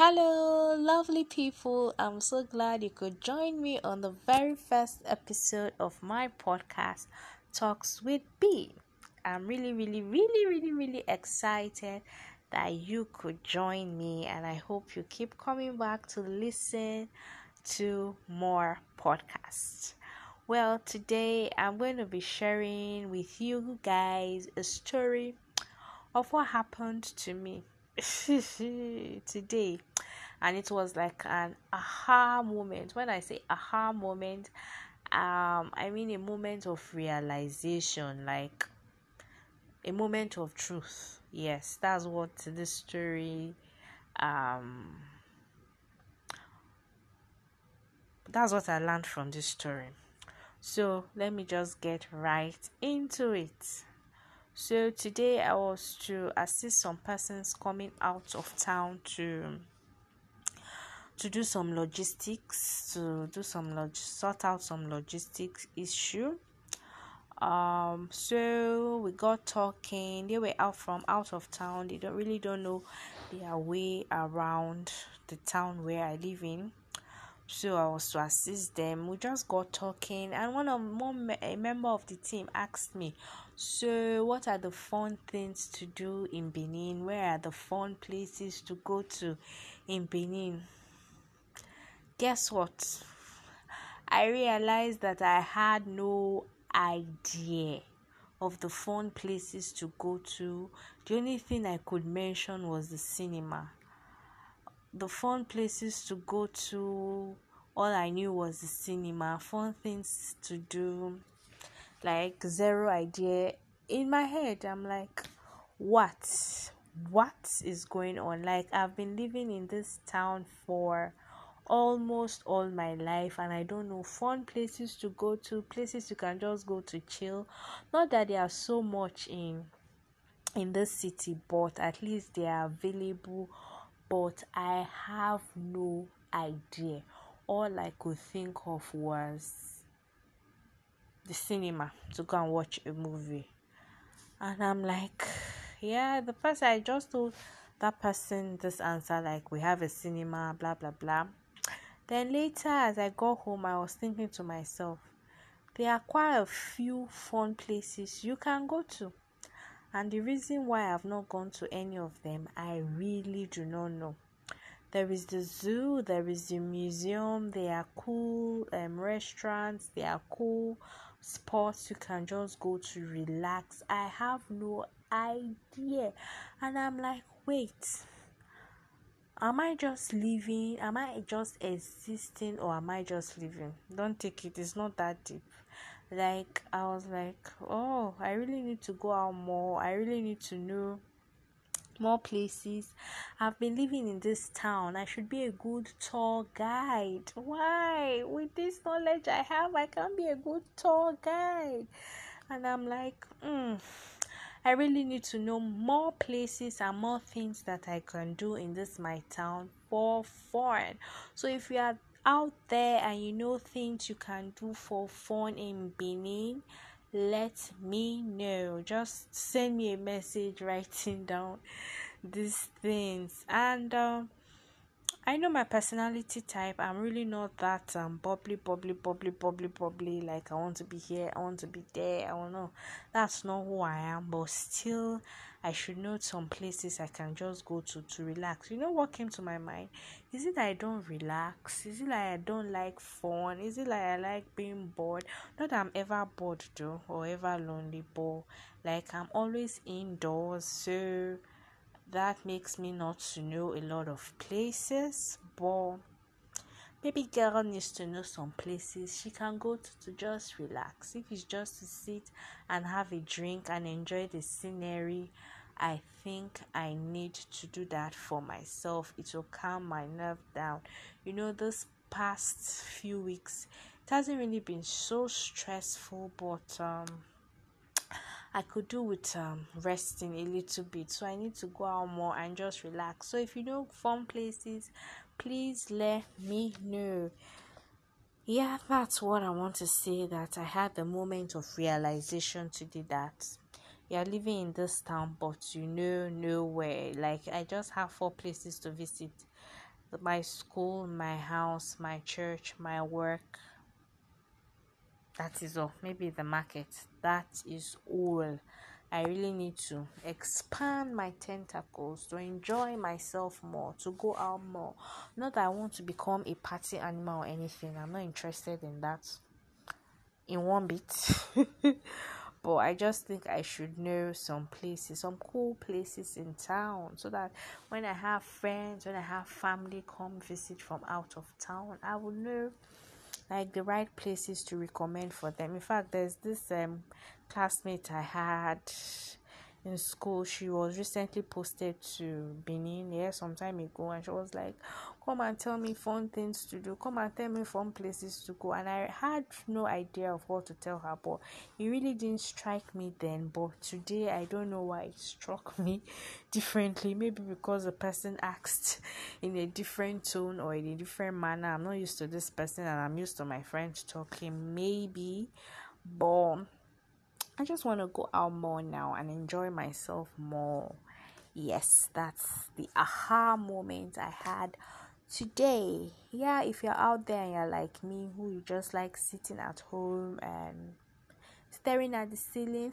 Hello, lovely people. I'm so glad you could join me on the very first episode of my podcast, Talks with B. I'm really, really, really, really, really excited that you could join me, and I hope you keep coming back to listen to more podcasts. Well, today I'm going to be sharing with you guys a story of what happened to me today and it was like an aha moment. When i say aha moment um i mean a moment of realization like a moment of truth. Yes that's what this story um that's what i learned from this story. So let me just get right into it so today I was to assist some persons coming out of town to to do some logistics, to do some log sort out some logistics issue. Um, so we got talking. They were out from out of town. They don't really don't know their way around the town where I live in so I was to assist them. We just got talking, and one of one a member of the team asked me, "So, what are the fun things to do in Benin? Where are the fun places to go to in Benin?" Guess what? I realized that I had no idea of the fun places to go to. The only thing I could mention was the cinema the fun places to go to all i knew was the cinema fun things to do like zero idea. In my head i'm like what? What is going on? Like i've been living in this town for almost all my life and i don't know fun places to go to places you can just go to chill. Not that there are so much in in this city but at least they are available but I have no idea. All I could think of was the cinema to go and watch a movie. And I'm like, yeah, the person I just told that person this answer, like, we have a cinema, blah, blah, blah. Then later, as I got home, I was thinking to myself, there are quite a few fun places you can go to. And the reason why I've not gone to any of them, I really do not know. There is the zoo, there is the museum, they are cool um, restaurants, they are cool spots you can just go to relax. I have no idea. And I'm like, wait, am I just living? Am I just existing or am I just living? Don't take it, it's not that deep like i was like oh i really need to go out more. I really need to know more places. I've been living in this town. I should be a good tour guide. Why? With this knowledge i have i can't be a good tour guide. And i'm like mm, i really need to know more places and more things that i can do in this my town for fun. So if you are out there and you know things you can do for fun in Benin, let me know. Just send me a message writing down these things. And um, I know my personality type. I'm really not that um bubbly, bubbly, bubbly, bubbly, bubbly. Like I want to be here, I want to be there. I don't know. That's not who I am. But still, I should know some places I can just go to to relax. You know what came to my mind? Is it that I don't relax? Is it like I don't like fun? Is it like I like being bored? Not that I'm ever bored though or ever lonely, but like I'm always indoors, so that makes me not to know a lot of places. But Baby girl needs to know some places she can go to to just relax. If it's just to sit and have a drink and enjoy the scenery, I think I need to do that for myself. It will calm my nerve down. You know, this past few weeks, it hasn't really been so stressful, but um I could do with um, resting a little bit. So I need to go out more and just relax. So if you know fun places, please let me know. Yeah, that's what I want to say. That I had the moment of realization to do that you're living in this town, but you know nowhere. Like I just have four places to visit my school, my house, my church, my work. That is all. Maybe the market. That is all. I really need to expand my tentacles to enjoy myself more, to go out more. Not that I want to become a party animal or anything. I'm not interested in that in one bit. but I just think I should know some places, some cool places in town, so that when I have friends, when I have family come visit from out of town, I will know like the right places to recommend for them. In fact, there's this um classmate I had in school. She was recently posted to Benin yeah some time ago, and she was like, "Come and tell me fun things to do. Come and tell me fun places to go." And I had no idea of what to tell her, but it really didn't strike me then. But today, I don't know why it struck me differently. Maybe because the person asked in a different tone or in a different manner. I'm not used to this person, and I'm used to my friends talking. Maybe, but I just want to go out more now and enjoy myself more. Yes, that's the aha moment I had today. Yeah, if you're out there and you're like me, who you just like sitting at home and staring at the ceiling.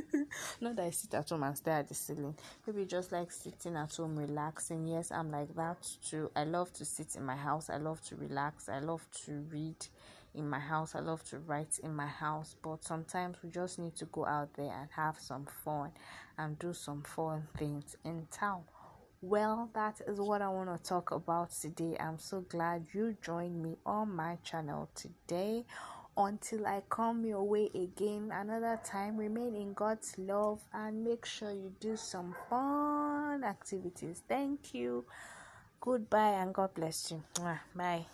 Not that I sit at home and stare at the ceiling. Maybe just like sitting at home, relaxing. Yes, I'm like that too. I love to sit in my house. I love to relax. I love to read in my house. I love to write in my house, but sometimes we just need to go out there and have some fun and do some fun things in town. Well, that is what I want to talk about today. I'm so glad you joined me on my channel today. Until I come your way again another time, remain in God's love and make sure you do some fun activities. Thank you. Goodbye and God bless you. Bye.